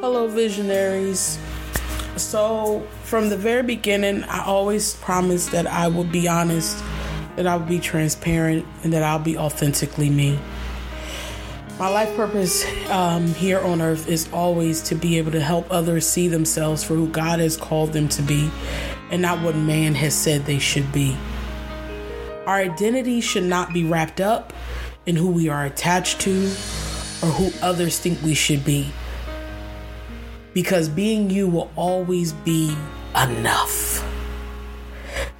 Hello, visionaries. So, from the very beginning, I always promised that I would be honest, that I would be transparent, and that I'll be authentically me. My life purpose um, here on earth is always to be able to help others see themselves for who God has called them to be and not what man has said they should be. Our identity should not be wrapped up in who we are attached to or who others think we should be. Because being you will always be enough.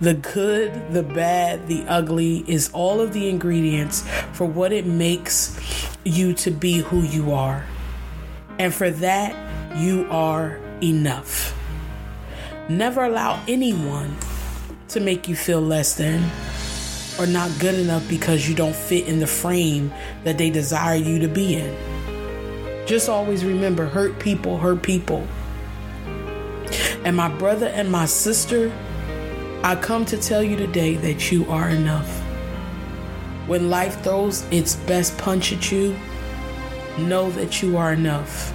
The good, the bad, the ugly is all of the ingredients for what it makes you to be who you are. And for that, you are enough. Never allow anyone to make you feel less than or not good enough because you don't fit in the frame that they desire you to be in. Just always remember hurt people hurt people. And my brother and my sister, I come to tell you today that you are enough. When life throws its best punch at you, know that you are enough.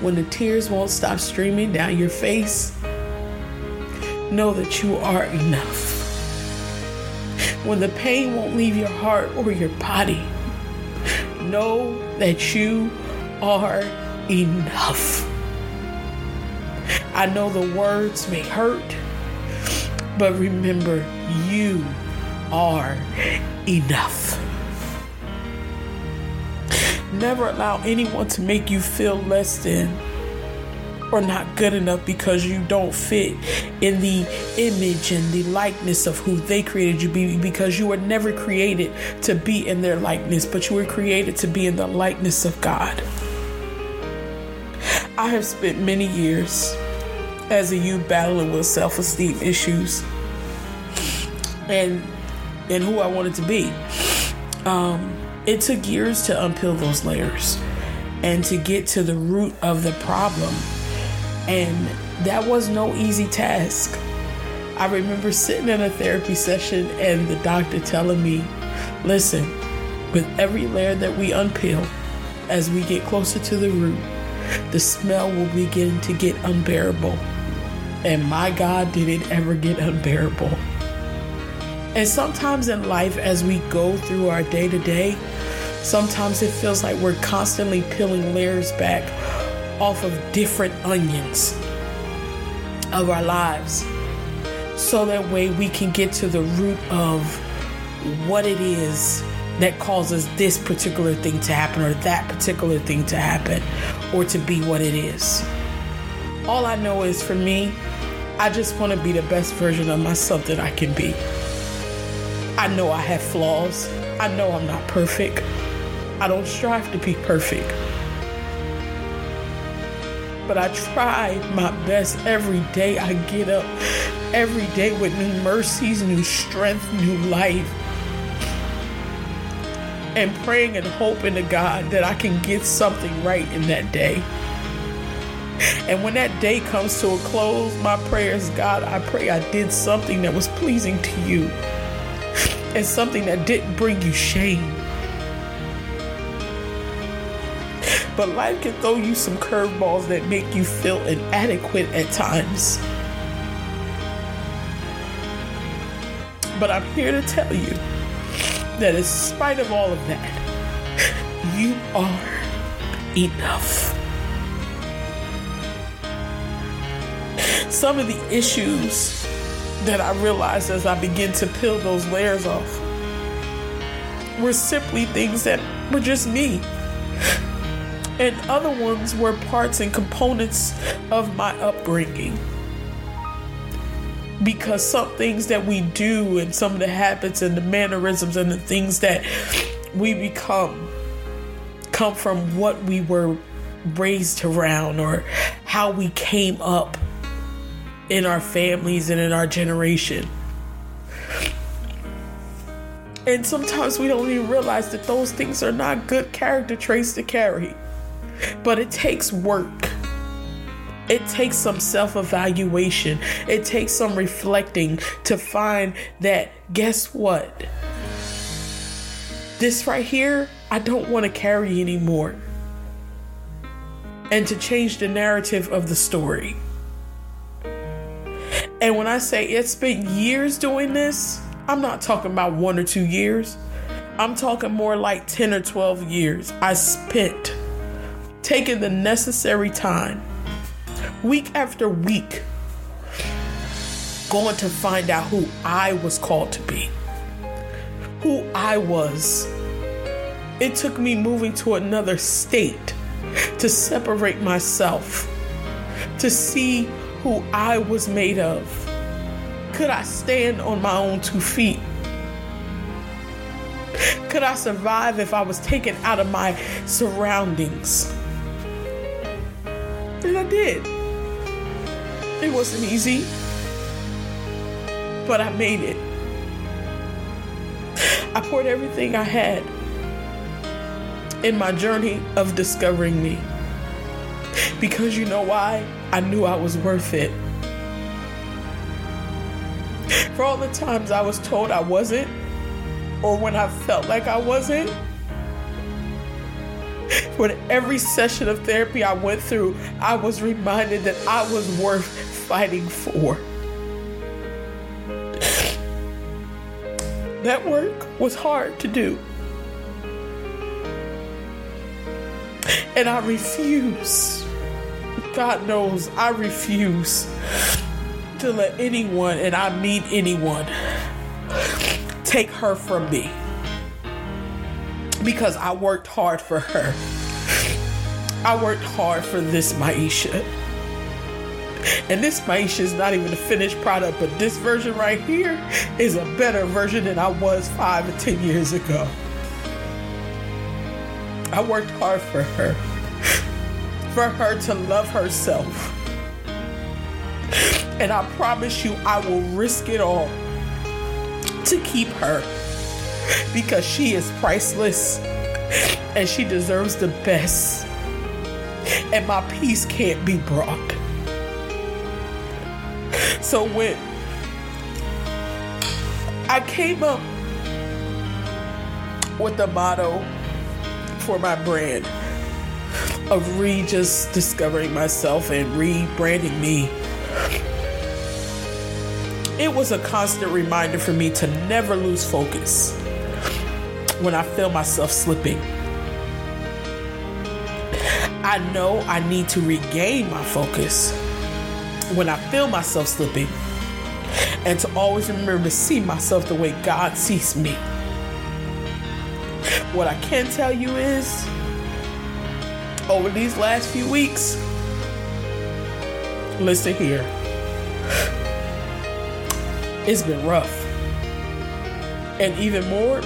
When the tears won't stop streaming down your face, know that you are enough. When the pain won't leave your heart or your body, know that you are enough. I know the words may hurt, but remember, you are enough. Never allow anyone to make you feel less than or not good enough because you don't fit in the image and the likeness of who they created you be because you were never created to be in their likeness, but you were created to be in the likeness of God. I have spent many years as a youth battling with self-esteem issues and and who I wanted to be. Um, it took years to unpeel those layers and to get to the root of the problem and that was no easy task. I remember sitting in a therapy session and the doctor telling me, listen, with every layer that we unpeel, as we get closer to the root, the smell will begin to get unbearable. And my God, did it ever get unbearable. And sometimes in life, as we go through our day to day, sometimes it feels like we're constantly peeling layers back off of different onions of our lives so that way we can get to the root of what it is that causes this particular thing to happen or that particular thing to happen or to be what it is. All I know is for me, I just want to be the best version of myself that I can be. I know I have flaws. I know I'm not perfect. I don't strive to be perfect but I try my best every day. I get up every day with new mercies, new strength, new life. And praying and hoping to God that I can get something right in that day. And when that day comes to a close, my prayers, God, I pray I did something that was pleasing to you and something that didn't bring you shame. But life can throw you some curveballs that make you feel inadequate at times. But I'm here to tell you that in spite of all of that, you are enough. Some of the issues that I realized as I began to peel those layers off were simply things that were just me and other ones were parts and components of my upbringing. Because some things that we do and some of the habits and the mannerisms and the things that we become come from what we were raised around or how we came up in our families and in our generation. And sometimes we don't even realize that those things are not good character traits to carry. But it takes work. It takes some self evaluation. It takes some reflecting to find that, guess what? This right here, I don't want to carry anymore. and to change the narrative of the story. And when I say it's been years doing this, I'm not talking about one or two years. I'm talking more like 10 or 12 years. I spent taking the necessary time, week after week, going to find out who I was called to be, who I was. It took me moving to another state to separate myself, to see who I was made of. Could I stand on my own two feet? Could I survive if I was taken out of my surroundings? And I did. It wasn't easy, but I made it. I poured everything I had in my journey of discovering me. Because you know why? I knew I was worth it. For all the times I was told I wasn't, or when I felt like I wasn't, for every session of therapy I went through, I was reminded that I was worth fighting for. That work was hard to do. And I refuse, God knows, I refuse to let anyone, and I mean anyone, take her from me. Because I worked hard for her. I worked hard for this Myesha. And this Myesha is not even a finished product, but this version right here is a better version than I was five or ten years ago. I worked hard for her, for her to love herself. And I promise you, I will risk it all to keep her because she is priceless and she deserves the best. And my peace can't be brought. So when I came up with the motto for my brand of re just discovering myself and rebranding me. It was a constant reminder for me to never lose focus when I feel myself slipping. I know I need to regain my focus when I feel myself slipping and to always remember to see myself the way God sees me. What I can tell you is, over these last few weeks, listen here, it's been rough. And even more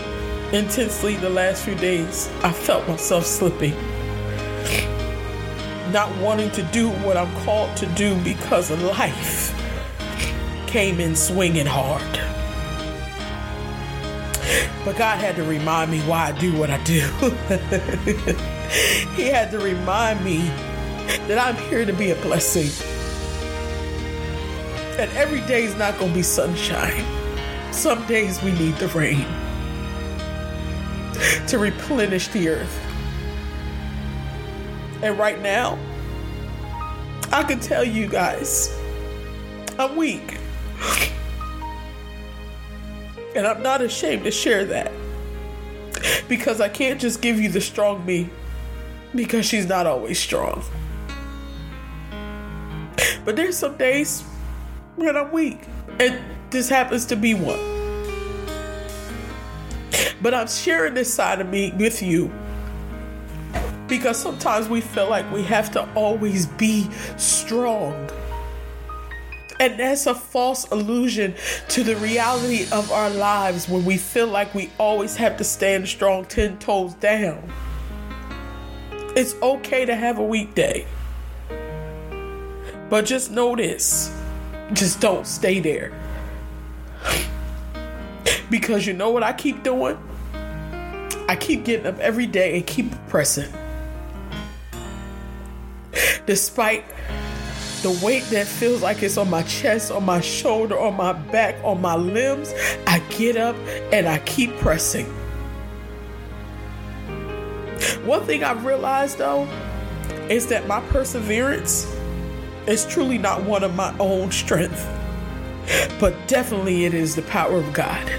intensely, the last few days, I felt myself slipping. Not wanting to do what I'm called to do because life came in swinging hard. But God had to remind me why I do what I do. he had to remind me that I'm here to be a blessing. And every day is not going to be sunshine. Some days we need the rain to replenish the earth. And right now, I can tell you guys, I'm weak. And I'm not ashamed to share that. Because I can't just give you the strong me because she's not always strong. But there's some days when I'm weak, and this happens to be one. But I'm sharing this side of me with you because sometimes we feel like we have to always be strong. And that's a false illusion to the reality of our lives when we feel like we always have to stand strong 10 toes down. It's okay to have a weak day. But just know this just don't stay there. Because you know what I keep doing? I keep getting up every day and keep pressing. Despite the weight that feels like it's on my chest, on my shoulder, on my back, on my limbs, I get up and I keep pressing. One thing I've realized though, is that my perseverance is truly not one of my own strength, but definitely it is the power of God.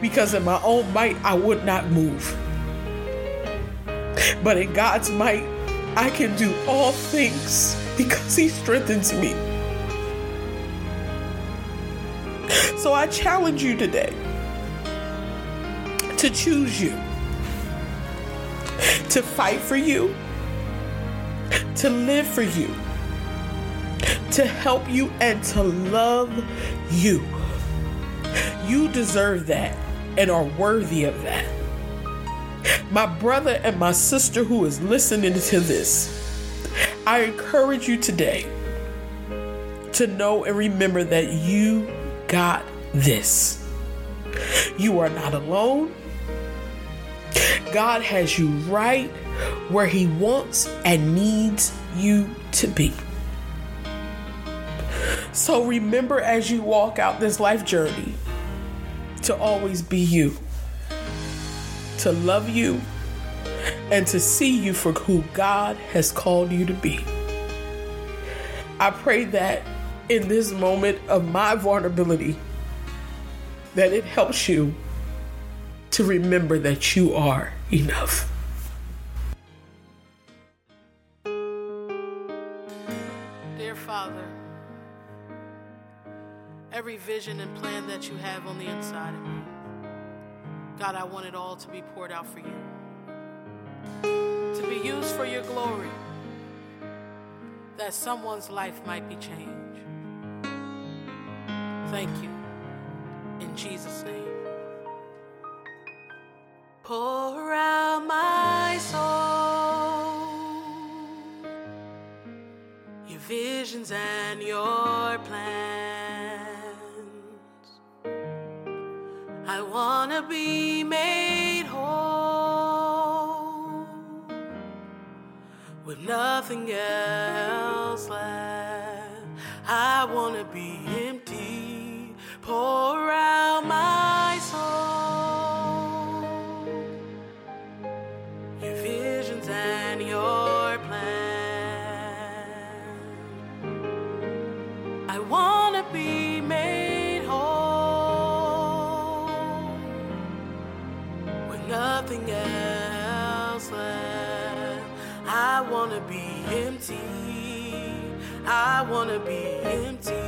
Because in my own might, I would not move. But in God's might, I can do all things because He strengthens me. So I challenge you today to choose you, to fight for you, to live for you, to help you, and to love you. You deserve that and are worthy of that. My brother and my sister who is listening to this, I encourage you today to know and remember that you got this. You are not alone. God has you right where He wants and needs you to be. So remember as you walk out this life journey to always be you, to love you, and to see you for who God has called you to be. I pray that in this moment of my vulnerability, that it helps you to remember that you are enough. Dear Father, every vision and plan that you have on the inside of me, God, I want it all to be poured out for you, to be used for your glory, that someone's life might be changed. Thank you. In Jesus' name. Pour out my soul, your visions and your plans. Be made whole with nothing else left. I want to be empty. Pour out my I want to be empty. I want to be emptied.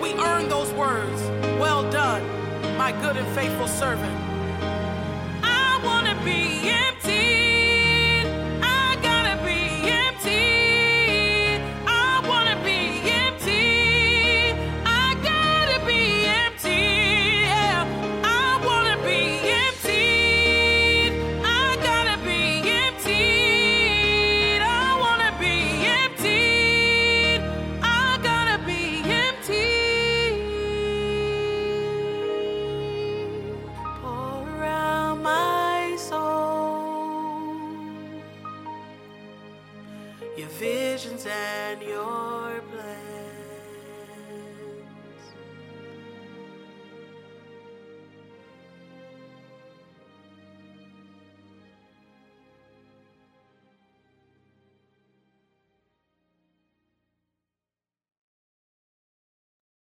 we earn those words. Well done, my good and faithful servant. I want to be empty. and your